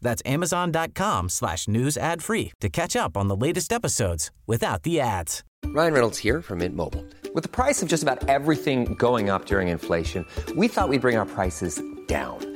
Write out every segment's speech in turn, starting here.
That's amazon.com slash news ad free to catch up on the latest episodes without the ads. Ryan Reynolds here from Mint Mobile. With the price of just about everything going up during inflation, we thought we'd bring our prices down.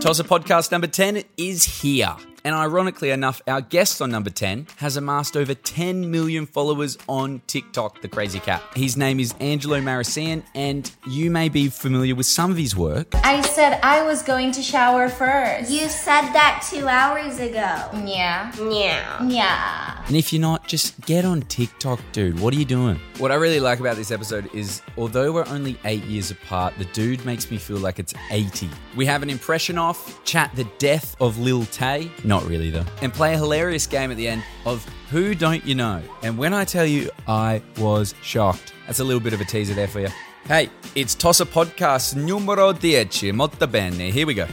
Tosser podcast number 10 is here. And ironically enough, our guest on number 10 has amassed over 10 million followers on TikTok, the crazy cat. His name is Angelo Marasigan, and you may be familiar with some of his work. I said I was going to shower first. You said that two hours ago. Yeah. Yeah. Yeah. And if you're not, just get on TikTok, dude. What are you doing? What I really like about this episode is although we're only eight years apart, the dude makes me feel like it's 80. We have an impression off, chat the death of Lil Tay, not really though, and play a hilarious game at the end of Who Don't You Know? And when I tell you, I was shocked. That's a little bit of a teaser there for you. Hey, it's Tosser Podcast numero 10. Molto bene. Here we go.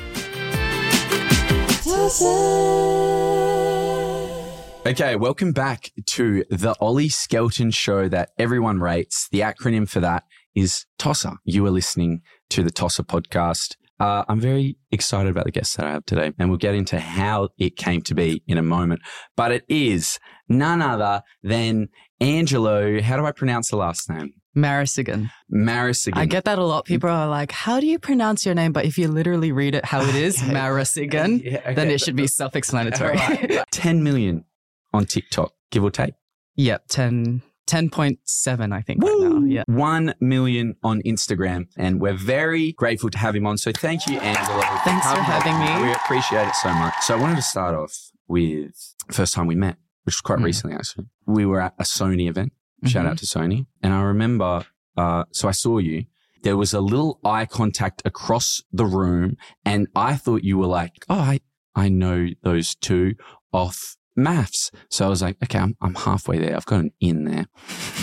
Okay, welcome back to the Ollie Skelton show that everyone rates. The acronym for that is TOSSER. You are listening to the TOSSER podcast. Uh, I'm very excited about the guests that I have today, and we'll get into how it came to be in a moment. But it is none other than Angelo. How do I pronounce the last name? Marasigan. Marasigan. I get that a lot. People are like, how do you pronounce your name? But if you literally read it how it is, Marasigan, Yeah, okay. then it should be self explanatory. 10 million on TikTok, give or take. yep, 10, 10.7, I think, right now. Yeah. 1 million on Instagram. And we're very grateful to have him on. So thank you, Angelo. Thanks for having me. We appreciate it so much. So I wanted to start off with first time we met, which was quite Mm. recently, actually. We were at a Sony event. Shout Mhm. out to Sony. And I remember, uh, so I saw you. There was a little eye contact across the room. And I thought you were like, oh, I, I know those two off maths. So I was like, okay, I'm, I'm halfway there. I've got an in there.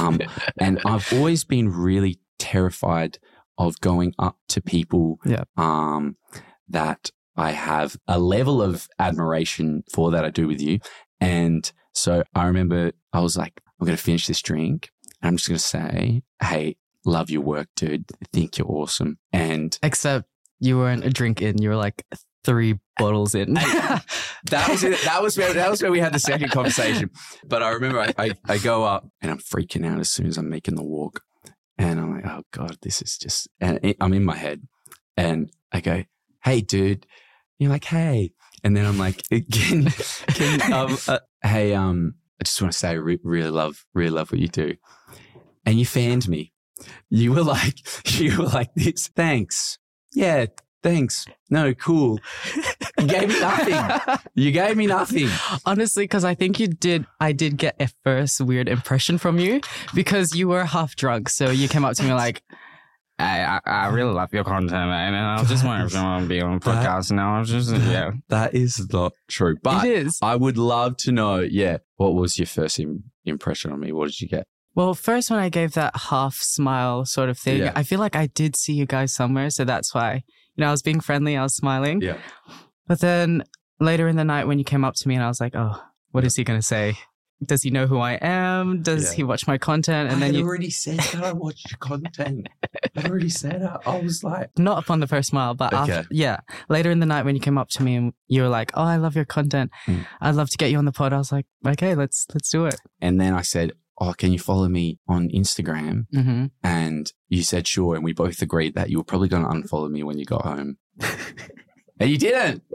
Um, and I've always been really terrified of going up to people Yeah. um, that I have a level of admiration for that I do with you. And so I remember I was like, I'm going to finish this drink and I'm just going to say, Hey, love your work, dude. think you're awesome. And Except you weren't a drink in, you were like three bottles in. that was it. That was where that was where we had the second conversation. But I remember I, I, I go up and I'm freaking out as soon as I'm making the walk, and I'm like, oh god, this is just. And it, I'm in my head, and I go, hey, dude. You're like, hey, and then I'm like, can, can um, uh, hey, um, I just want to say, I re- really love, really love what you do, and you fanned me. You were like, you were like this. Thanks. Yeah, thanks. No, cool. You gave me nothing. You gave me nothing. Honestly, because I think you did, I did get a first weird impression from you because you were half drunk. So you came up to me like, I, I, I really love your content, man. And I was just wondering if you want to be on a podcast. And I was just, yeah. That is not true. But it is. I would love to know, yeah, what was your first Im- impression on me? What did you get? Well, first when I gave that half smile sort of thing, Yeah. I feel like I did see you guys somewhere. So that's why, you know, I was being friendly, I was smiling. Yeah. But then later in the night when you came up to me and I was like, oh, what is he going to say? Does he know who I am? Does Yeah. he watch my content? And then you, already said that I watched your content. I already said it. I was like, not upon the first smile, but Okay. after, yeah, later in the night when you came up to me and you were like, oh, I love your content. Mm. I'd love to get you on the pod. I was like, okay, let's, let's do it. and then I said, oh, can you follow me on Instagram? hmm And you said sure, and we both agreed that you were probably going to unfollow me when you got home. and you didn't.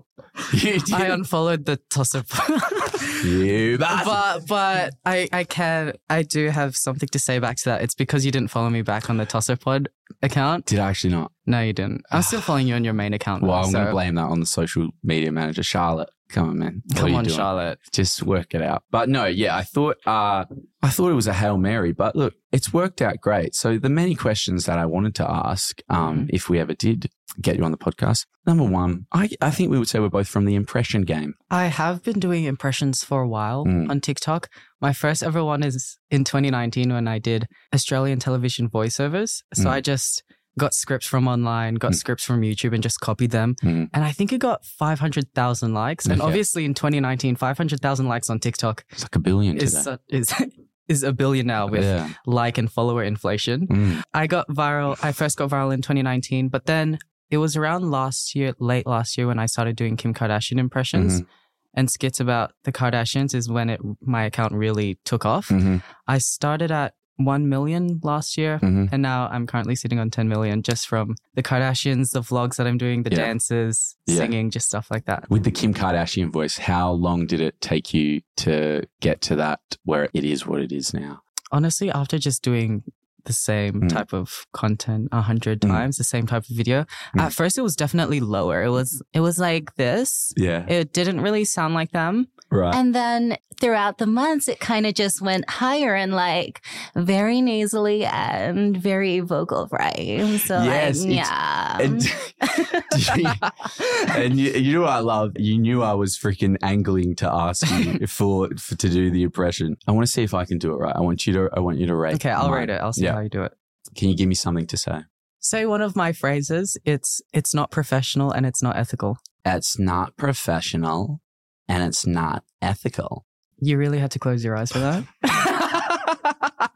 You did. I unfollowed the tosser you bastard. but but I I can I do have something to say back to that. It's because you didn't follow me back on the tosser pod account. Did I actually not? No, you didn't. I'm still following you on your main account. Well, now, I'm going to blame that on the social media manager, Charlotte. Come on, man. What Come on, doing? Charlotte. Just work it out. But no, yeah, I thought uh, I thought it was a hail mary, but look, it's worked out great. So the many questions that I wanted to ask, um, Mhm. if we ever did get you on the podcast, number one, I I think we would say we're both from the impression game. I have been doing impressions for a while Mm. on TikTok. My first ever one is in 2019 when I did Australian television voiceovers. So Mm. I just got scripts from online, got Mm. scripts from YouTube, and just copied them. Mm. And I think it got 500,000 likes. And Okay. obviously in 2019, 500,000 likes on TikTok It's like a billion is, today. is, is a billion now with yeah. like and follower inflation. Mm. I got viral. I first got viral in 2019, but then it was around last year, late last year, when I started doing Kim Kardashian impressions Mhm. and skits about the Kardashians. Is when it my account really took off. Mhm. I started at one million last year, Mhm. and now I'm currently sitting on 10 million just from the Kardashians, the vlogs that I'm doing, the Yeah. dances, Yeah. singing, just stuff like that. With the Kim Kardashian voice, how long did it take you to get to that where it is what it is now? honestly, after just doing the same Mm. type of content a hundred Mm. times, the same type of video, Mm. at first it was definitely lower. It was it was like this. Yeah. It didn't really sound like them. Right. And then throughout the months, it kind of just went higher and like very nasally and very vocal fry. So Yes, like, yeah. And, and you, you know what I love? You knew I was freaking angling to ask you for, for to do the impression. I want to see if I can do it right. I want you to. I want you to rate. Okay, I'll mine. rate it. I'll see Yeah. how you do it. Can you give me something to say? Say one of my phrases. It's it's not professional and it's not ethical. It's not professional, and it's not ethical. You really had to close your eyes for that.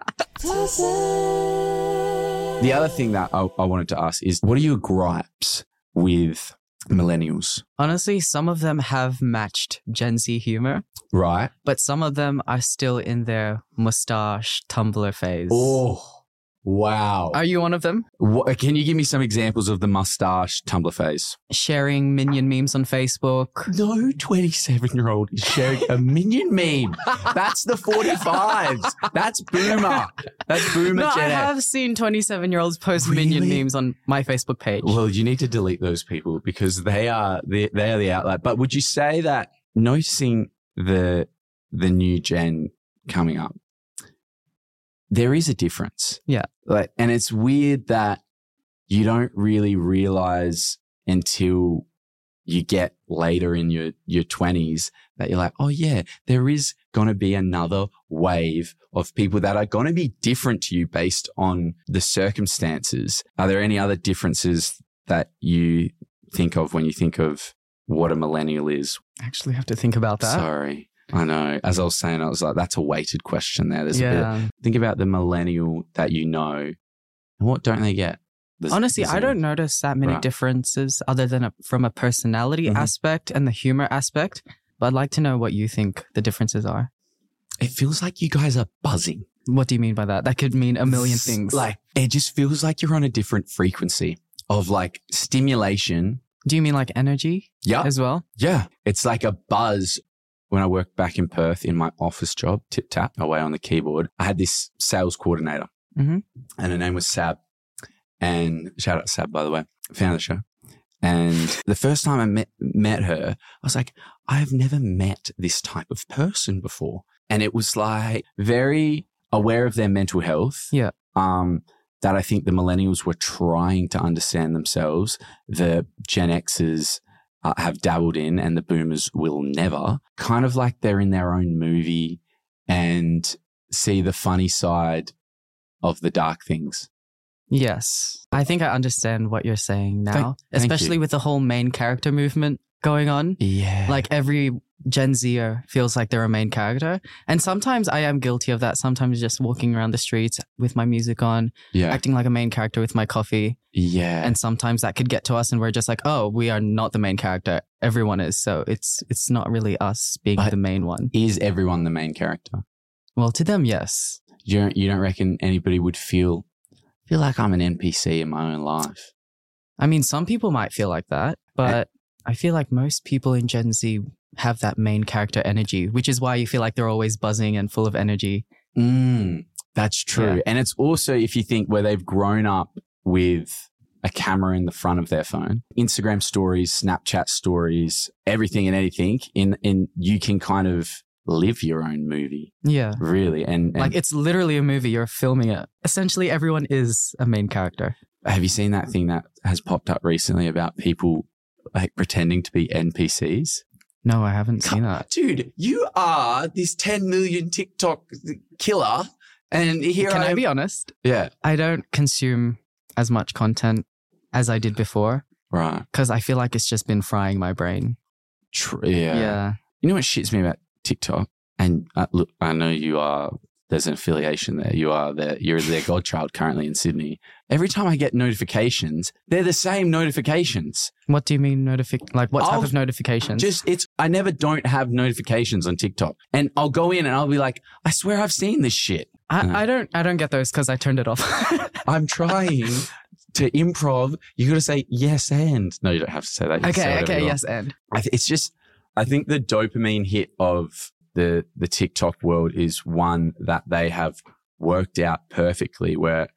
The other thing that I, I wanted to ask is, what are your gripes with millennials? Honestly, some of them have matched Gen Z humor, Right. but some of them are still in their mustache Tumblr phase. Oh, wow. Are you one of them? What, can you give me some examples of the mustache Tumblr phase? Sharing minion memes on Facebook. No 27 year old is sharing a minion meme. That's the 45s. That's boomer. That's boomer No, I have seen 27 year olds post minion memes on my Facebook page. Well, you need to delete those people because they are the, they are the outlet. But would you say that noticing the the new gen coming up, there is a difference. Yeah. Like, and it's weird that you don't really realize until you get later in your your twenties that you're like, oh yeah, there is going to be another wave of people that are going to be different to you based on the circumstances. Are there any other differences that you think of when you think of what a millennial is? I actually have to think about that. Sorry. I know. As I was saying, I was like, that's a weighted question there. There's a bit. Think about the millennial that you know, and what don't they get? Honestly, I don't notice that many Right. differences other than a, from a personality Mhm. aspect and the humor aspect. But I'd like to know what you think the differences are. It feels like you guys are buzzing. What do you mean by that? That could mean a million things. Like it just feels like you're on a different frequency of like stimulation. do you mean like energy Yeah. as well? Yeah. It's like a buzz. When I worked back in Perth in my office job, tip tap away on the keyboard, I had this sales coordinator Mhm. and her name was Sab. And shout out to Sab, by the way, found the show. And the first time I met, met her, I was like, I've never met this type of person before. And it was like very aware of their mental health. Yeah. Um, that I think the millennials were trying to understand themselves. The Gen Xers uh, have dabbled in and the boomers will never. Kind of like they're in their own movie and see the funny side of the dark things. Yes. I think I understand what you're saying now, Thank- thank especially you. with the whole main character movement going on. Yeah. Like every Gen Zer feels like they're a main character. And sometimes I am guilty of that. Sometimes just walking around the streets with my music on, yeah. acting like a main character with my coffee. Yeah. And sometimes that could get to us and we're just like, oh, we are not the main character. Everyone is. So it's it's not really us being But- the main one. is everyone the main character? Well, to them, yes. You don't, you don't reckon anybody would feel feel like I'm an NPC in my own life? I mean, some people might feel like that, but I feel like most people in Gen Z have that main character energy, which is why you feel like they're always buzzing and full of energy. Mm, that's true. Yeah. And it's also, if you think where they've grown up with a camera in the front of their phone, Instagram stories, Snapchat stories, everything and anything in, in you can kind of live your own movie, Yeah. really. And, and Like it's literally a movie. You're filming it. Essentially, everyone is a main character. have you seen that thing that has popped up recently about people like pretending to be NPCs? No, I haven't seen that. Dude, you are this 10 million TikTok killer. And here Can I am- be honest? Yeah. I don't consume as much content as I did before Right. because I feel like it's just been frying my brain. Tr- yeah. Yeah. You know what shits me about TikTok? And uh, look, I know you are. There's an affiliation there. You are there. You're their godchild currently in Sydney. Every time I get notifications, they're the same notifications. What do you mean notific? Like what type I'll- of notifications? Just it's. I never don't have notifications on TikTok, and I'll go in and I'll be like, I swear I've seen this shit. I, mm. I don't. I don't get those because I turned it off. I'm trying to improv. You got to say yes and no. You don't have to say that. You can say okay. Okay. Yes. And I th- it's just I think the dopamine hit of the the TikTok world is one that they have worked out perfectly where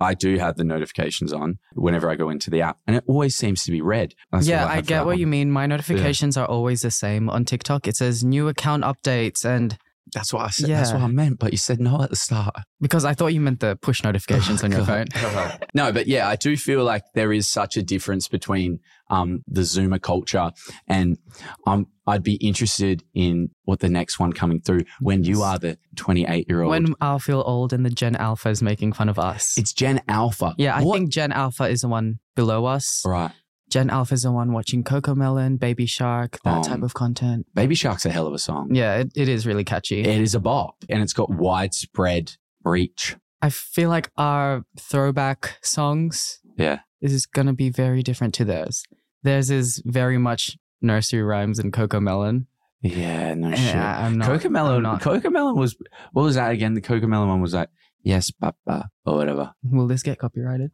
I do have the notifications on whenever I go into the app and it always seems to be red. That's yeah, all I get what one. you mean. My notifications are always the same on TikTok. It says new account updates, and That's what I said. Yeah. That's what I meant, but you said no at the start. because I thought you meant the push oh, notifications on your phone. no, but yeah, I do feel like there is such a difference between um, the Zoomer culture and um, I'd be interested in what the next one coming through when you are the 28 year old. When I'll feel old and the Gen Alpha is making fun of us. it's Gen Alpha. yeah, I What- think Gen Alpha is the one below us. Right. Gen Alpha is the one watching Cocomelon, Baby Shark, that Um, type of content. Baby Shark's a hell of a song. Yeah, it, it is really catchy. It is a bop and it's got widespread reach. I feel like our throwback songs Yeah. is going to be very different to theirs. Theirs is very much nursery rhymes and Cocomelon. Yeah, no shit. I- I'm not- Cocomelon. I'm not- Cocomelon was, what was that again? The Cocomelon one was like, yes, papa, or whatever. Will this get copyrighted?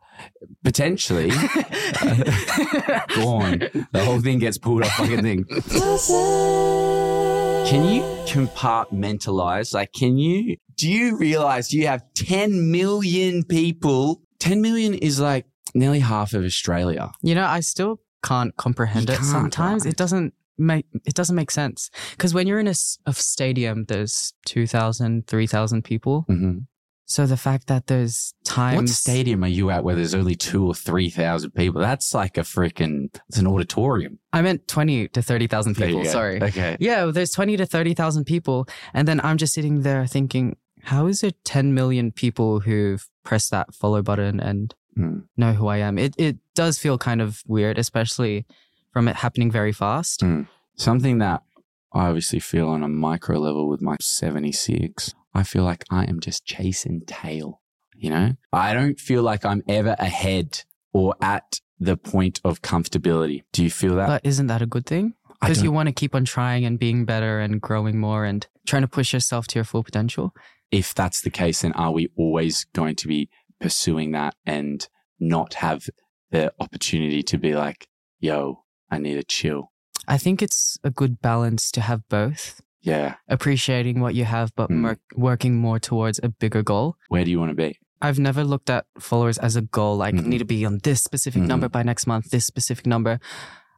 Potentially. Go on. The whole thing gets pulled off like a thing. Can you compartmentalize? Like, can you, do you realize you have 10 million people? 10 million is like nearly half of Australia. You know, I still can't comprehend You it. can't, Sometimes right? it doesn't make it doesn't make sense because when you're in a stadium, there's 2,000, 3,000 people. Mm-hmm. So the fact that there's times What stadium are you at where there's only two or 3,000 people? That's like a freaking, it's an auditorium. I meant 20 to 30,000 people. Sorry. Okay. Yeah, there's 20 to 30,000 people. And then I'm just sitting there thinking, how is it 10 million people who've pressed that follow button and Hmm. know who I am? It, it does feel kind of weird, especially from it happening very fast. Hmm. Something that I obviously feel on a micro level with my 76, I feel like I am just chasing tail. You know, I don't feel like I'm ever ahead or at the point of comfortability. Do you feel that? But isn't that a good thing? Because you want to keep on trying and being better and growing more and trying to push yourself to your full potential. if that's the case, then are we always going to be pursuing that and not have the opportunity to be like, yo, I need a chill? I think it's a good balance to have both, Yeah. appreciating what you have, but Mm. mer- working more towards a bigger goal. Where do you want to be? I've never looked at followers as a goal, like Mhm. need to be on this specific Mhm. number by next month, this specific number.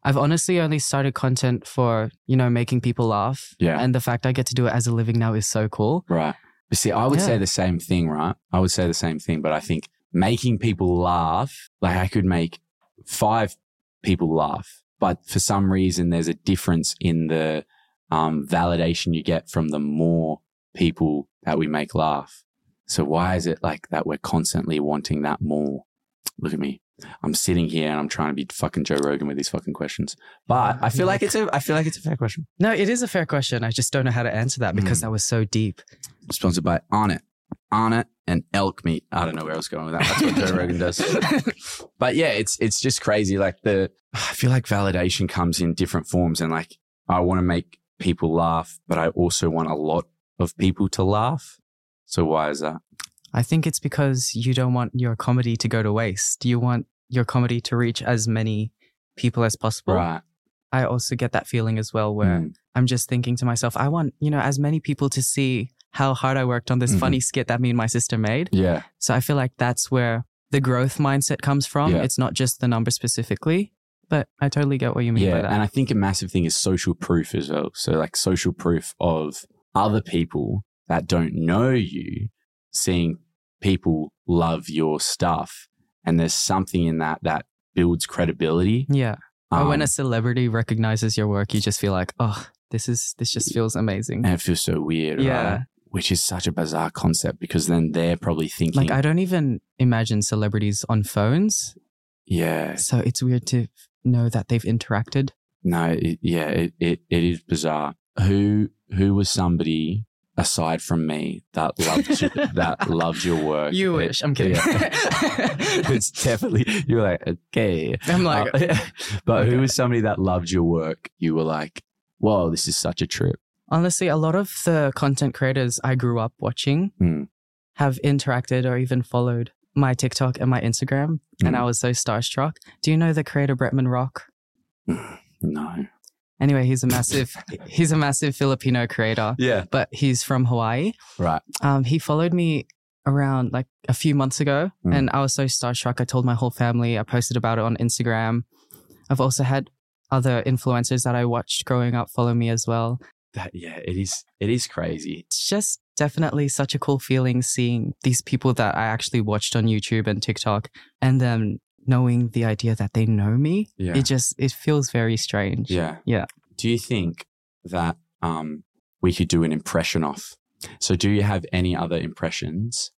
I've honestly only started content for, you know, making people laugh. Yeah. And the fact I get to do it as a living now is so cool. Right. But see, I would say the same thing, right? I would say the same thing, but I think making people laugh, like I could make five people laugh, but for some reason, there's a difference in the um, validation you get from the more people that we make laugh. So why is it like that? We're constantly wanting that more. Look at me. I'm sitting here and I'm trying to be fucking Joe Rogan with these fucking questions, but I feel like it's a, I feel like it's a fair question. No, it is a fair question. I just don't know how to answer that because Mm. that was so deep. sponsored by Onnit. Onnit and elk meat. I don't know where I was going with that. That's what Joe Rogan does. But yeah, it's it's just crazy. Like the I feel like validation comes in different forms and like I want to make people laugh, but I also want a lot of people to laugh. So why is that? I think it's because you don't want your comedy to go to waste. You want your comedy to reach as many people as possible. Right. I also get that feeling as well where Mm. I'm just thinking to myself, I want, you know, as many people to see how hard I worked on this Mhm. funny skit that me and my sister made. Yeah. So I feel like that's where the growth mindset comes from. Yeah. It's not just the number specifically, but I totally get what you mean by Yeah. that. And I think a massive thing is social proof as well. So, like, social proof of other people that don't know you seeing people love your stuff. And there's something in that that builds credibility. yeah. or when Um, a celebrity recognizes your work, you just feel like, oh, this is this just feels amazing. and it feels so weird. Yeah. right? Which is such a bizarre concept because then they're probably thinking, Like I don't even imagine celebrities on phones, yeah, so it's weird to know that they've interacted. No, it, yeah, it, it, it is bizarre. Who who was somebody aside from me that loved you, that loved your work? You It- wish. I'm kidding. yeah. it's definitely you're like okay, I'm like, Uh, but who was somebody that loved your work? You were like, whoa, this is such a trip. honestly, a lot of the content creators I grew up watching Hmm. have interacted or even followed my TikTok and my Instagram, and Hmm. I was so starstruck. Do you know the creator Bretman Rock? No, Anyway, he's a massive he's a massive Filipino creator, yeah, but he's from Hawaii. right, Um, he followed me around like a few months ago, Mm. and I was so starstruck. I told my whole family. I posted about it on Instagram. I've also had other influencers that I watched growing up follow me as well. that yeah, it is it is crazy. It's just definitely such a cool feeling seeing these people that I actually watched on YouTube and TikTok, and then knowing the idea that they know me. Yeah. It just it feels very strange. Yeah. Yeah. Do you think that um, we could do an impression off? So, do you have any other impressions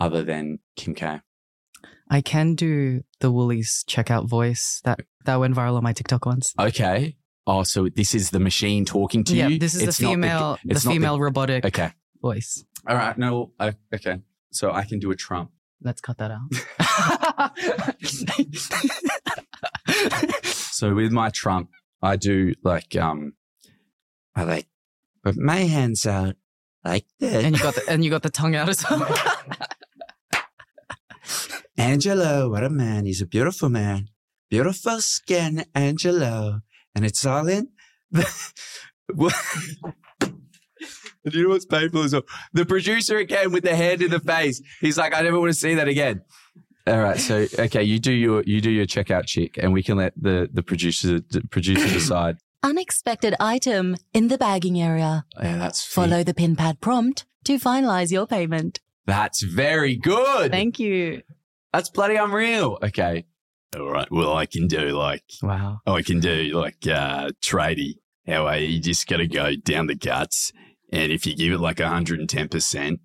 other than Kim K? I can do the Woolies checkout voice that that went viral on my TikTok once. Okay. Oh, so this is the machine talking to yeah, you. this is It's the female, the, not female robotic Okay. voice. All right. No. I, okay. So I can do a Trump. Let's cut that out. So with my Trump, I do like um, I like put my hands out like this. and you got the and you got the tongue out as well. Angelo, what a man. He's a beautiful man. Beautiful skin, Angelo. And it's all in. What- And you know what's painful as well? The producer again with the hand in the face. He's like, I never want to see that again. All right, so okay, you do your you do your checkout check, and we can let the the producer the producer decide. Unexpected item in the bagging area. Yeah, that's Follow the pin pad prompt to finalize your payment. That's very good. Thank you. That's bloody unreal. Okay. All right. Well, I can do like Wow. I can do like uh tradie. How I you just got to go down the guts, and if you give it like hundred and ten percent.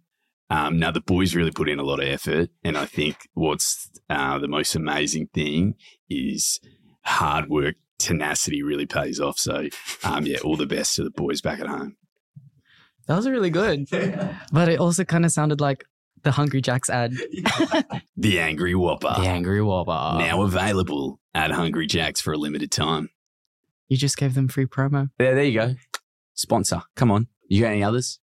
Um, now the boys really put in a lot of effort, and I think what's uh, the most amazing thing is hard work, tenacity really pays off. So, um, yeah, all the best to the boys back at home. That was really good. but it also kind of sounded like the Hungry Jacks ad. The Angry Whopper, The Angry Whopper. now available at Hungry Jacks for a limited time. You just gave them free promo. There, there you go. Sponsor. Come on. You got any others?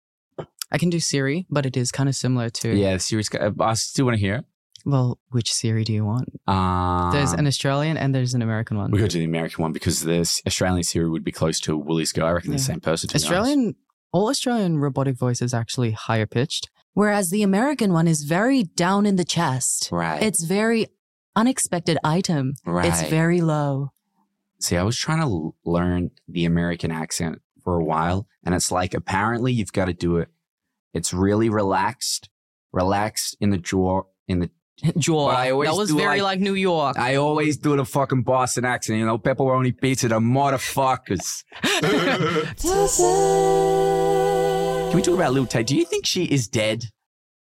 I can do Siri, but it is kind of similar to. Yeah, the series. I still want to hear it. Well, which Siri do you want? Um, There's an Australian and there's an American one. we go to the American one because the Australian Siri would be close to Woolies Go. I reckon the same person. to be honest. Australian, all Australian robotic voice is actually higher pitched. Whereas the American one is very down in the chest. Right. It's very unexpected item. right. It's very low. See, I was trying to learn the American accent for a while, and it's like apparently you've got to do it. It's really relaxed, relaxed in the jaw, in the Jaw. But I always that was do very like- like, New York. I always do the fucking Boston accent, you know, pepperoni pizza, the motherfuckers. Can we talk about Lil Tay? Do you think she is dead?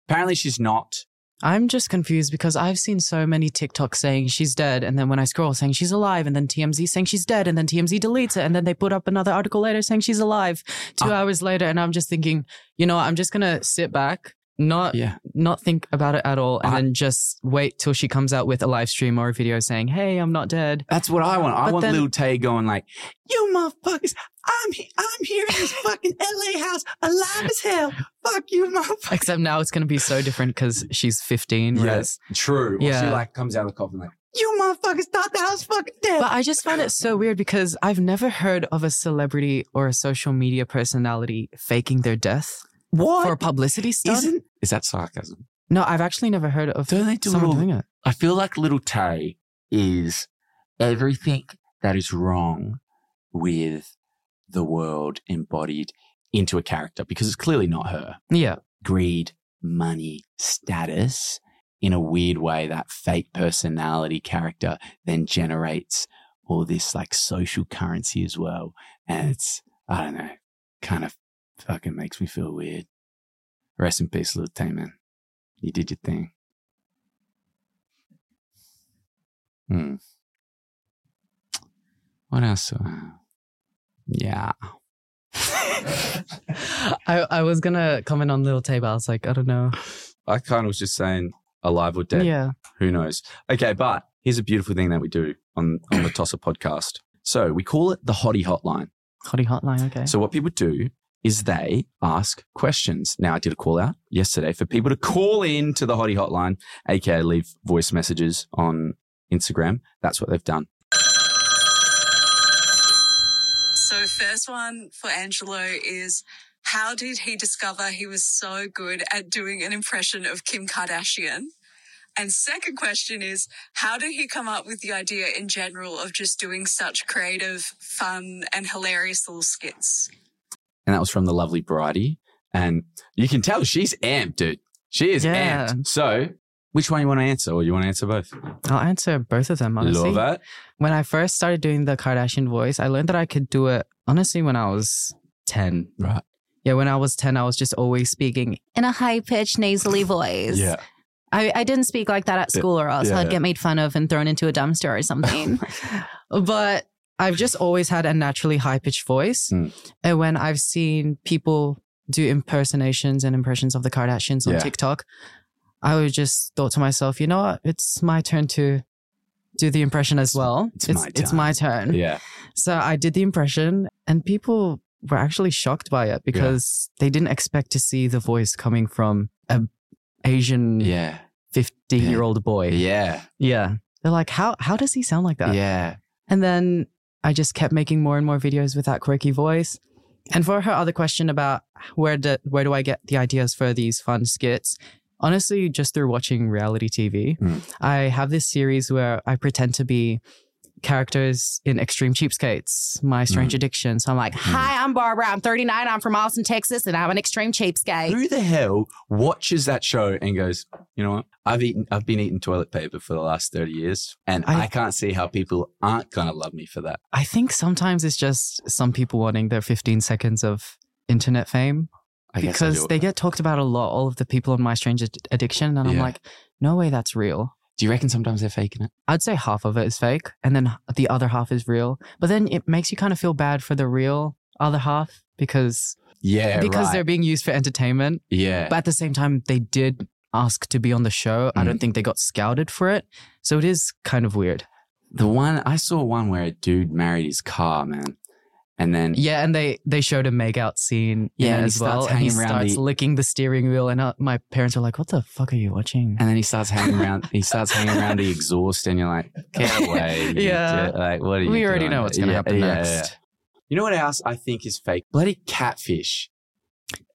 Apparently she's not. I'm just confused because I've seen so many TikToks saying she's dead, and then when I scroll saying she's alive, and then TMZ saying she's dead, and then TMZ deletes it, and then they put up another article later saying she's alive two Ah. hours later, and I'm just thinking, you know, I'm just gonna sit back, not Yeah. not think about it at all, and I- then just wait till she comes out with a live stream or a video saying, "Hey, I'm not dead." That's what I want. I But want then- Lil Tay going like, "You motherfuckers, I'm he- I'm here in this fucking LA house, alive as hell. Fuck you, motherfuckers." Except now it's gonna be so different because she's 15. Whereas, Yes, true. Or she like comes out of the coffin like, You motherfuckers thought that I was fucking dead. But I just find it so weird because I've never heard of a celebrity or a social media personality faking their death what? for a publicity stunt. Isn't is that sarcasm? no, I've actually never heard of Don't they do it someone all? doing it. I feel like little Tay is everything that is wrong with the world embodied into a character because it's clearly not her. Yeah. Greed, money, status. In a weird way, that fake personality character then generates all this like social currency as well. And it's, I don't know, kind of fucking makes me feel weird. Rest in peace, little Tay, man. You did your thing. Hmm. What else? do I have? Yeah. I, I was gonna comment on Little Tay, but I was like, I don't know. I kind of was just saying alive or dead. Yeah. Who knows? Okay, but here's a beautiful thing that we do on, on the Tosser podcast. So we call it the Hottie Hotline. Hottie hotline, okay. So what people do is they ask questions. Now I did a call out yesterday for people to call in to the Hottie Hotline, aka leave voice messages on Instagram. That's what they've done. So, first one for Angelo is how did he discover he was so good at doing an impression of Kim Kardashian? And second question is how did he come up with the idea in general of just doing such creative, fun, and hilarious little skits? And that was from the lovely Bridie. And you can tell she's amped, dude. She is Yeah. amped. So, which one you want to answer, or you want to answer both? I'll answer both of them, honestly. Love it. When I first started doing the Kardashian voice, I learned that I could do it honestly when I was 10. Right. Yeah, when I was 10, I was just always speaking. in a high pitched, nasally voice. Yeah. I, I didn't speak like that at school, or else Yeah, I'd yeah. get made fun of and thrown into a dumpster or something. Oh but I've just always had a naturally high pitched voice. Mm. And when I've seen people do impersonations and impressions of the Kardashians on Yeah. TikTok, I would just thought to myself, you know what? It's my turn to do the impression as well. it's it's, my it's turn. my turn. Yeah. So I did the impression, and people were actually shocked by it because they didn't expect to see the voice coming from a Asian Yeah. 15 year old boy. Yeah. Yeah. They're like, how how does he sound like that? Yeah. And then I just kept making more and more videos with that quirky voice. And for her other question about where do, where do I get the ideas for these fun skits? Honestly, just through watching reality TV. Mm. I have this series where I pretend to be characters in Extreme Cheapskates, My Strange Mm. Addiction. So I'm like, Hi, I'm Barbara. I'm 39. I'm from Austin, Texas, and I'm an extreme cheapskate. Who the hell watches that show and goes, you know what? I've eaten, I've been eating toilet paper for the last 30 years and I, I- can't see how people aren't going to love me for that. I think sometimes it's just some people wanting their 15 seconds of internet fame. I because they get talked about a lot. All of the people on My Strange Ad- Addiction, and I'm like, no way, that's real. Do you reckon sometimes they're faking it? I'd say half of it is fake, and then the other half is real. But then it makes you kind of feel bad for the real other half because Yeah. because right. they're being used for entertainment. Yeah. But at the same time, they did ask to be on the show. I Mm. don't think they got scouted for it, so it is kind of weird. the one, I saw one where a dude married his car, man. And then, Yeah, and they they showed a make out scene Yeah, and he as well, starts and he starts the- licking the steering wheel, and uh, my parents are like, "What the fuck are you watching?" and then he starts hanging around, he starts hanging around the exhaust and you're like, get away. Yeah. Like, what are you We already doing? know what's gonna Yeah, happen yeah, next. yeah. You know what else I think is fake? Bloody catfish.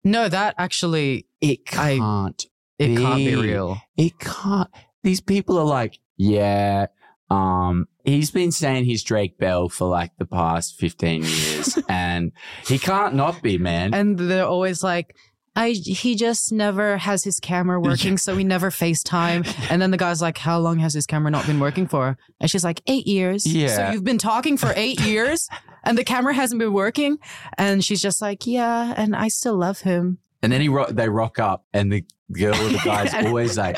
No, that actually It can't it can't Be- real. It can't. These people are like, yeah, um, he's been saying he's Drake Bell for like the past 15 years and he can't not be, man. And they're always like, I he just never has his camera working, so we never FaceTime. And then the guy's like, How long has his camera not been working for? And she's like, Eight years. Yeah. So you've been talking for eight years and the camera hasn't been working? And she's just like, Yeah, and I still love him. and then he ro- they rock up and the girl or the guy's always like,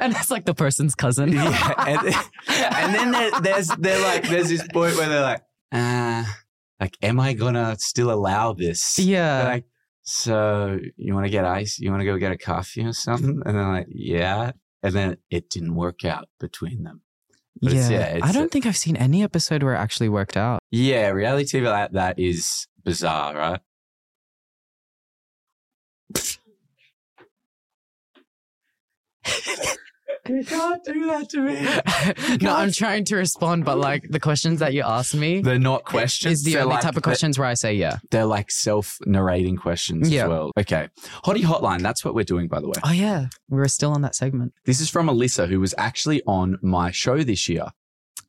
and it's like the person's cousin. yeah. And, and then there, there's, they're like, there's this point where they're like, ah, like, am I gonna still allow this? Yeah. They're like, so you want to get ice? You want to go get a coffee or something? And they're like, yeah. And then it didn't work out between them. But yeah. it's- yeah, it's I don't a- think I've seen any episode where it actually worked out. Yeah, reality TV like that is bizarre, right? You can't do that to me. no, I'm trying to respond, but like the questions that you ask me They're not questions. is the They're only like- type of questions where I say yeah. They're like self-narrating questions Yeah. as well. Okay. Hottie Hotline. That's what we're doing, by the way. Oh yeah, we were still on that segment. This is from Alyssa, who was actually on my show this year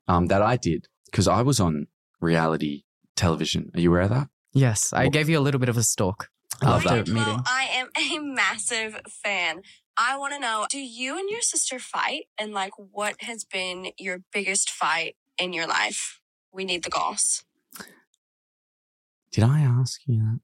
um, that I did because I was on reality television. Are you aware of that? Yes, I What- gave you a little bit of a stalk love after that. meeting. Well, I am a massive fan. I want to know do you and your sister fight? And like, what has been your biggest fight in your life? We need the goss. Did I ask you that?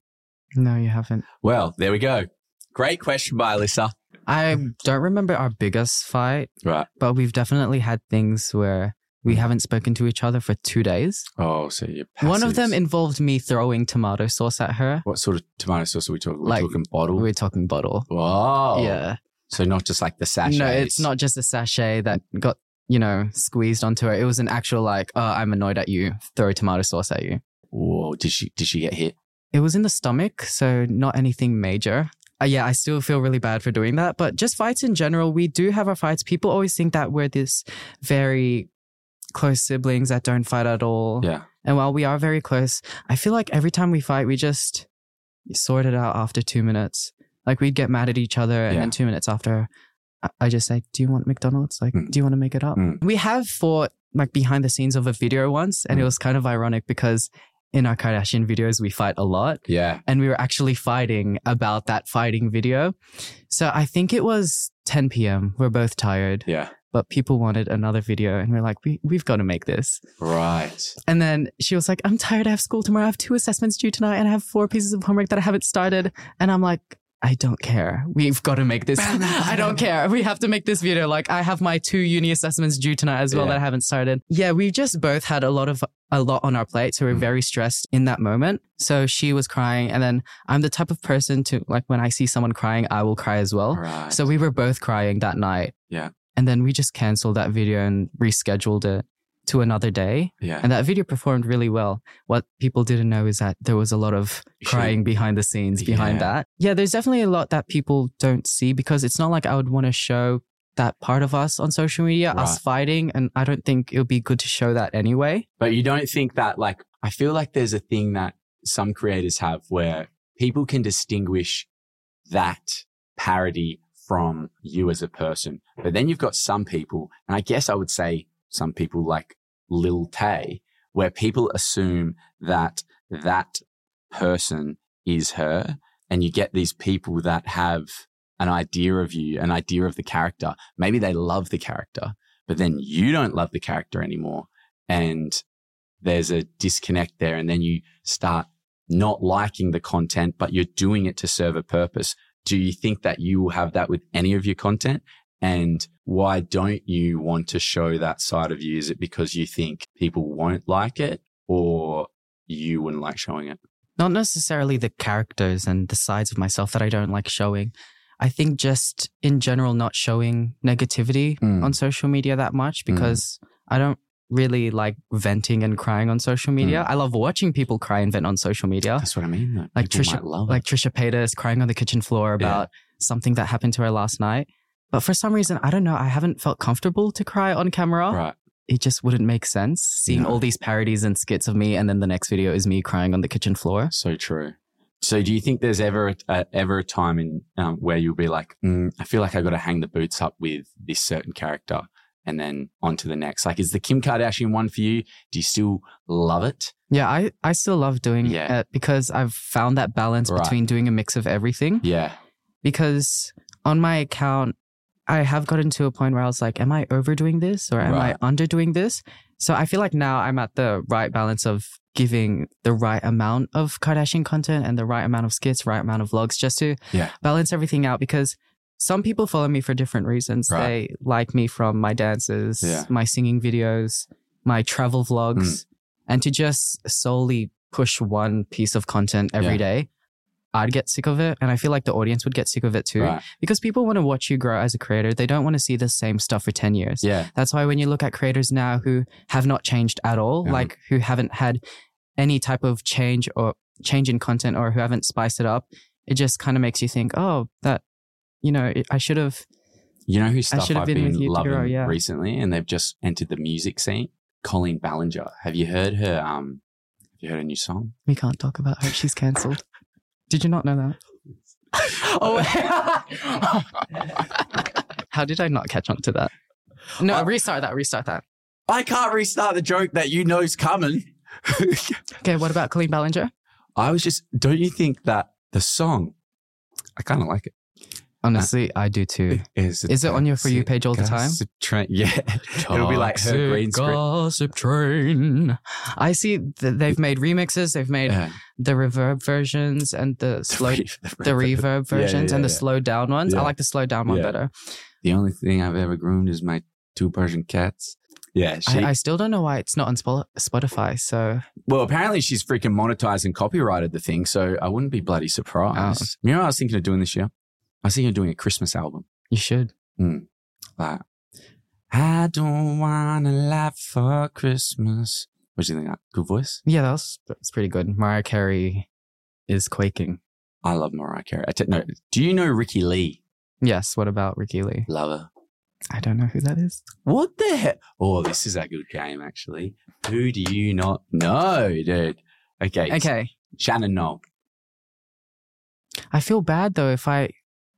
No, you haven't. Well, there we go. Great question by Alyssa. I don't remember our biggest fight, Right. but we've definitely had things where we mm. haven't spoken to each other for two days. Oh, so you're One of them involved me throwing tomato sauce at her. What sort of tomato sauce are we talking? We're Like, talking bottle. We're talking bottle. Wow. Yeah. So not just like the sachet. No, it's not just a sachet that got, you know, squeezed onto her. It was an actual like, oh, I'm annoyed at you. Throw tomato sauce at you. Whoa. Did she? Did she get hit? It was in the stomach, so not anything major. Uh, yeah, I still feel really bad for doing that. But just fights in general, we do have our fights. People always think that we're this very close siblings that don't fight at all. Yeah. And while we are very close, I feel like every time we fight, we just sort it out after two minutes. Like we'd get mad at each other, and Yeah. then two minutes after, I- just say, "Do you want McDonald's? Like, Mm. do you want to make it up?" Mm. We have fought like behind the scenes of a video once, and it Mm. was kind of ironic because in our Kardashian videos we fight a lot, Yeah. and we were actually fighting about that fighting video. So I think it was 10 p.m. We're both tired, Yeah. but people wanted another video, and we're like, we we've got to make this. Right. And then she was like, I'm tired. I have school tomorrow. I have two assessments due tonight and I have four pieces of homework that I haven't started. And I'm like, I don't care. We've got to make this. I don't care. We have to make this video. Like I have my two uni assessments due tonight as well Yeah. that I haven't started. Yeah, we just both had a lot of a lot on our plate. So we're Mm. very stressed in that moment. So she was crying. And then I'm the type of person to like when I see someone crying, I will cry as well. Right. So we were both crying that night. Yeah. And then we just canceled that video and rescheduled it to another day. Yeah. And that video performed really well. What people didn't know is that there was a lot of crying behind the scenes behind Yeah. that. Yeah, there's definitely a lot that people don't see because it's not like I would want to show that part of us on social media, us fighting. And I don't think it would be good to show that anyway. But you don't think that, like, I feel like there's a thing that some creators have where people can distinguish that parody from you as a person. But then you've got some people, and I guess I would say some people like Lil Tay, where people assume that that person is her. And you get these people that have an idea of you, an idea of the character. Maybe they love the character, but then you don't love the character anymore. And there's a disconnect there. And then you start not liking the content, but you're doing it to serve a purpose. Do you think that you will have that with any of your content? And why don't you want to show that side of you? Is it because you think people won't like it or you wouldn't like showing it? Not necessarily the characters and the sides of myself that I don't like showing. I think just in general, not showing negativity Mm. on social media that much because I don't really like venting and crying on social media. I love watching people cry and vent on social media. That's what I mean. Though. Like Trisha, like. Trisha Paytas crying on the kitchen floor about something that happened to her last night. But for some reason, I don't know. I haven't felt comfortable to cry on camera. Right. It just wouldn't make sense seeing No. all these parodies and skits of me, and then the next video is me crying on the kitchen floor. So true. So, do you think there's ever ever a time in um, where you'll be like, mm, I feel like I got to hang the boots up with this certain character, and then on to the next? Like, is the Kim Kardashian one for you? Do you still love it? Yeah, I, I still love doing Yeah. it because I've found that balance Right. between doing a mix of everything. Yeah. Because on my account, I have gotten to a point where I was like, am I overdoing this or am Right. I underdoing this? So I feel like now I'm at the right balance of giving the right amount of Kardashian content and the right amount of skits, right amount of vlogs just to Yeah. balance everything out because some people follow me for different reasons. Right. They like me from my dances, Yeah. my singing videos, my travel vlogs, mm. and to just solely push one piece of content every Yeah. day, I'd get sick of it. And I feel like the audience would get sick of it too Right. because people want to watch you grow as a creator. They don't want to see the same stuff for 10 years. Yeah. That's why when you look at creators now who have not changed at all, Yeah. like who haven't had any type of change or change in content or who haven't spiced it up, it just kind of makes you think, oh, that, you know, I should have You know who stuff I've been been, with you to loving grow, yeah. recently, and they've just entered the music scene. Colleen Ballinger. Have you heard her? Um, have you heard her new song? We can't talk about her. She's cancelled. Did you not know that? oh, how did I not catch on to that? No, uh, restart that. Restart that. I can't restart the joke that you know's coming. Okay, what about Colleen Ballinger? I was just. Don't you think that the song? I kind of like it. Honestly, I do too. Is Is it on your For You page all the time? Gossip Train. Yeah, it'll be like her green screen. Gossip train. I see that they've made remixes. They've made Yeah. the reverb versions and the slow, the reverb Yeah, versions yeah, and the yeah. slowed down ones. I Yeah. like the slowed down one Yeah. better. The only thing I've ever groomed is my two Persian cats. Yeah, she. I, I still don't know why it's not on Spo- Spotify. So well, apparently she's freaking monetized and copyrighted the thing, so I wouldn't be bloody surprised. Oh. You know what I was thinking of doing this year? I thinking of doing a Christmas album. you should. Hmm. Like, I don't wanna laugh for Christmas. What do you think? that? Good voice. Yeah, that was that's pretty good. Mariah Carey is quaking. I love Mariah Carey. I t- no, do you know Ricki-Lee? Yes. What about Ricki-Lee? Love her. I don't know who that is. What the heck? Oh, this is a good game, actually. Who do you not know, dude? Okay. Okay. Shannon Noll. I feel bad though if I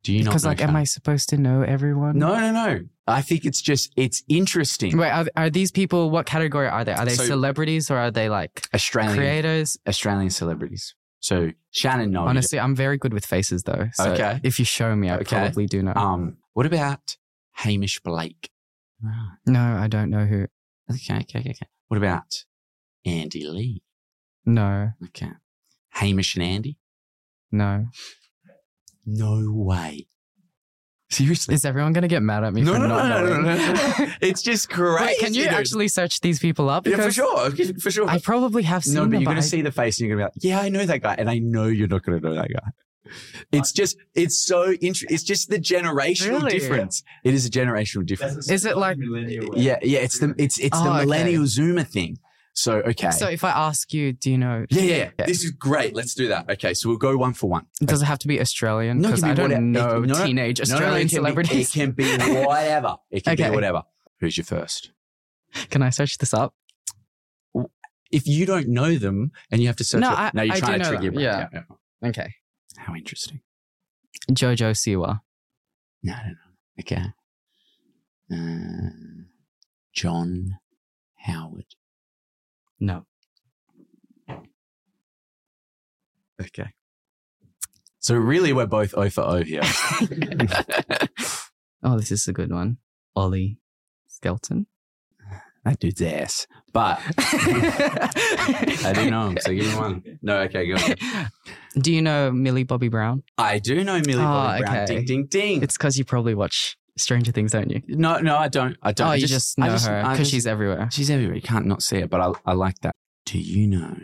Do you not because like, am I supposed to know everyone? No, no, no. I think it's just, it's interesting. Wait, are, are these people? What category are they? Are they So- celebrities or are they like Australian creators? Australian celebrities. So Shannon Noll. Honestly, I'm very good with faces though. So Okay. if you show me, I Okay. probably do know. Um, what about Hamish Blake? Ah, no, I don't know who. Okay, okay, okay, okay. What about Andy Lee? No, Okay. Hamish and Andy? no. No way. Seriously? Is everyone gonna get mad at me No, for no, not no, no, knowing? no, no. It's just crazy. Wait, can you dude. actually search these people up? Yeah, for sure. For sure. I probably have seen no, but them. you're going I- to see the face and you're going to be like, yeah, I know that guy. And I know you're not going to know that guy. It's just, it's so interesting. It's just the generational Really? difference. It is a generational difference. Is it like? Yeah, yeah. It's the, it's, it's Oh, the okay. millennial Zoomer thing. So, okay. So if I ask you, do you know? yeah, yeah, yeah. Okay. This is great. Let's do that. Okay. So we'll go one for one. Does it have to be Australian? No, Because I don't know it- no, no, teenage No, no, no, Australian it can be- it can be whatever. It can Okay. be whatever. Who's your first? Can I search this up? If you don't know them and you have to search, No, it, I- now you're I trying to know trick your brain. Yeah. Okay. How interesting. Jojo Siwa. No, no, no. Okay. Uh, John. No. Okay. So really, we're both O for O here. Oh, this is a good one. Ollie Skelton. that dude's ass. But I don't know him, so give me one. No, okay, go on. Do you know Millie Bobby Brown? I do know Millie Oh, Bobby Brown. okay. Ding, ding, ding. It's because you probably watch Stranger Things, don't you? no, no, I don't. I don't. oh, I you just, know I her because she's everywhere. she's everywhere. You can't not see it, but I, I like that. Do you know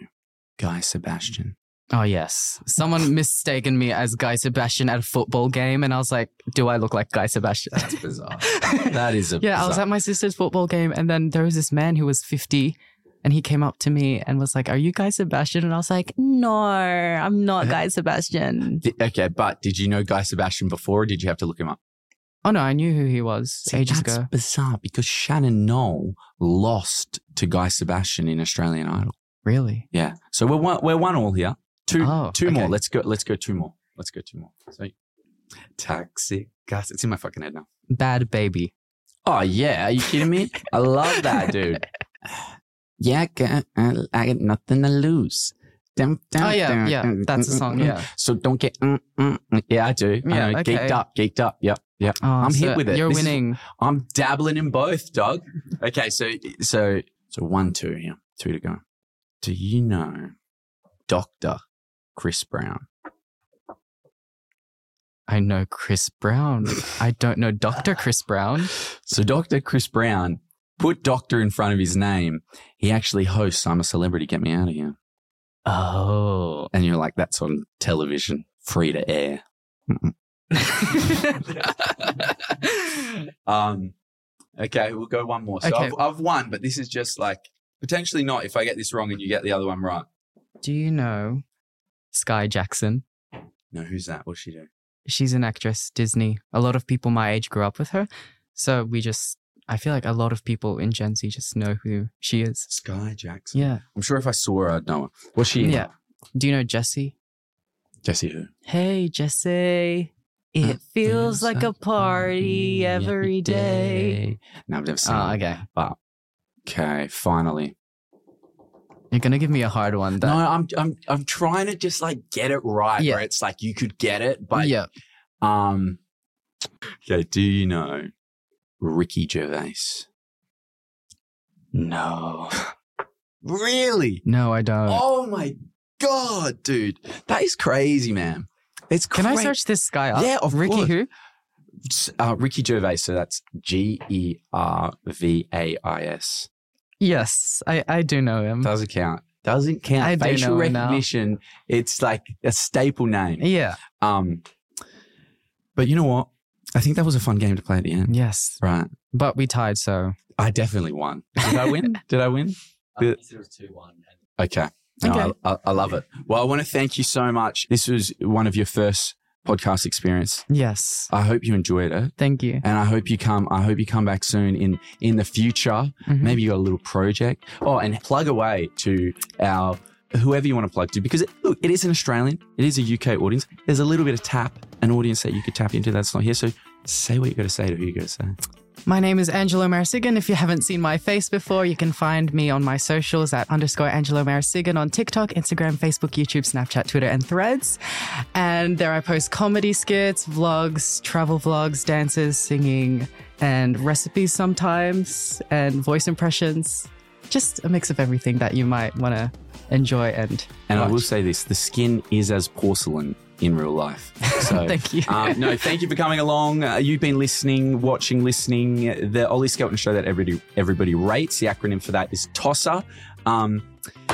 Guy Sebastian? Oh yes, someone mistaken me as Guy Sebastian at a football game, and I was like, "Do I look like Guy Sebastian?" That's bizarre. that is a yeah, I was at my sister's football game, and then there was this man who was fifty, and he came up to me and was like, "Are you Guy Sebastian?" And I was like, "No, I'm not Guy Sebastian." Okay, but did you know Guy Sebastian before, or did you have to look him up? Oh no, I knew who he was See, ages that's ago. bizarre because Shannon Noll lost to Guy Sebastian in Australian Idol. Really? Yeah, so we're one, we're one all here. Two, Oh, two more. Let's go. Let's go. Two more. Let's go. Two more. So, taxi gas. It's in my fucking head now. Bad baby. Oh yeah, are you kidding me? I love that dude. Yeah, I got, I, I nothing to lose. Dum, dum, Oh, yeah, dum, yeah, that's the mm, song, mm, mm. yeah. So don't get. Mm, mm, mm. Yeah, I do. I Yeah, know, okay. Geeked up. Geeked up. Yep. Yep. Oh, I'm so hit with it. You're This is- winning. I'm dabbling in both, dog. Okay, so so so one, two here, two to go. Do you know Doctor Chris Brown? I know Chris Brown. I don't know Dr. Chris Brown. So Doctor Chris Brown put Doctor in front of his name. He actually hosts "I'm a Celebrity, Get Me Out of Here," Oh. and you're like, that's on television, free to air. Mm-mm. um, okay, we'll go one more. So Okay. I've, I've won, but this is just like potentially not if I get this wrong and you get the other one right. Do you know Skai Jackson? No, who's that? What's she do? she's an actress, Disney. A lot of people my age grew up with her. So we just, I feel like a lot of people in Gen Z just know who she is. Skai Jackson. Yeah. I'm sure if I saw her, I'd know her. What's she? in? Yeah. Do you know Jesse? Jesse who? Hey, Jesse. It feels like a party every day. No, I've never seen Oh, her. okay. But okay, finally. You're gonna give me a hard one. That, no, I'm I'm I'm trying to just like get it right Yeah. where it's like you could get it, but yeah. um Okay, do you know Ricky Gervais? No. really? No, I don't. Oh my god, dude. That is crazy, man. It's Can I search this guy up? Yeah, of Ricky course. who? Uh, Ricky Gervais, so that's G E R V A I S. Yes, I, I do know him. Doesn't count. Doesn't count. I do Facial know him now. recognition. It's like a staple name. Yeah. Um, but you know what? I think that was a fun game to play at the end. Yes. Right. But we tied, so I definitely won. Did I win? Did I win? Did- Okay. No, Okay. I, I, I love it. Well, I want to thank you so much. This was one of your first podcast experience. yes. I hope you enjoyed it. Thank you. And I hope you come. I hope you come back soon in in the future. Mhm. Maybe you got a little project. Oh, and plug away to our whoever you want to plug to because it, look, it is an Australian. It is a UK audience. There's a little bit of tap, an audience that you could tap into that's not here. So say what you got to say to who you got to say. My name is Angelo Marasigan. If you haven't seen my face before, you can find me on my socials at underscore Angelo Marasigan on TikTok, Instagram, Facebook, YouTube, Snapchat, Twitter, and Threads. And there I post comedy skits, vlogs, travel vlogs, dances, singing, and recipes sometimes, and voice impressions. Just a mix of everything that you might want to enjoy and. And I will say this: the skin is as porcelain in real life. So Thank you. um, no, thank you for coming along. Uh, you've been listening, watching, listening. The Ollie Skelton show that everybody everybody rates. The acronym for that is TOSSER. Um,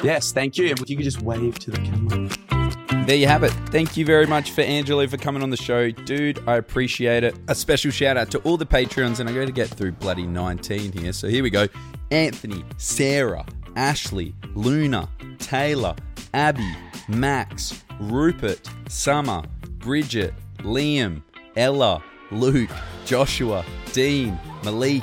yes, thank you. If you could just wave to the camera. There you have it. Thank you very much for Angelo for coming on the show. Dude, I appreciate it. A special shout out to all the Patreons, and I'm going to get through bloody 19 here. So here we go Anthony, Sarah, Ashley, Luna, Taylor, Abby, Max, Rupert, Summer, Bridget, Liam, Ella, Luke, Joshua, Dean, Malik,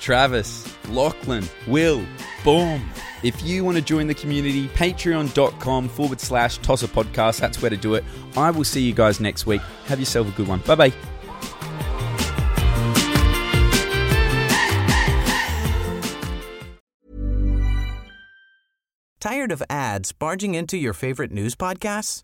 Travis, Lachlan, Will, Boom. If you want to join the community, patreon.com forward slash TOSSER podcast. That's where to do it. I will see you guys next week. Have yourself a good one. Bye bye. Tired of ads barging into your favorite news podcasts?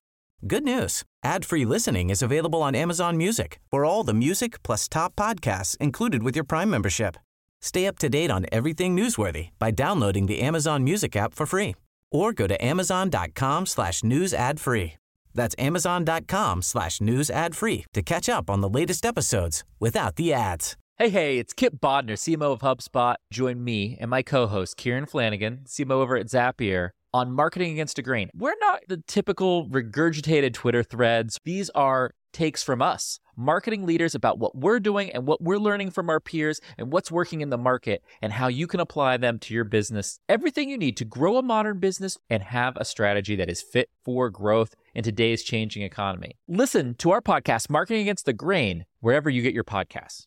Good news. Ad-free listening is available on Amazon Music for all the music plus top podcasts included with your Prime membership. Stay up to date on everything newsworthy by downloading the Amazon Music app for free or go to amazon.com slash news ad free. That's amazon.com slash news ad free to catch up on the latest episodes without the ads. Hey, hey, it's Kipp Bodnar, CMO of HubSpot. Join me and my co host, Kieran Flanagan, CMO over at Zapier, on Marketing Against a Grain. We're not the typical regurgitated Twitter threads, these are takes from us, marketing leaders about what we're doing and what we're learning from our peers and what's working in the market and how you can apply them to your business. Everything you need to grow a modern business and have a strategy that is fit for growth in today's changing economy. Listen to our podcast, Marketing Against the Grain, wherever you get your podcasts.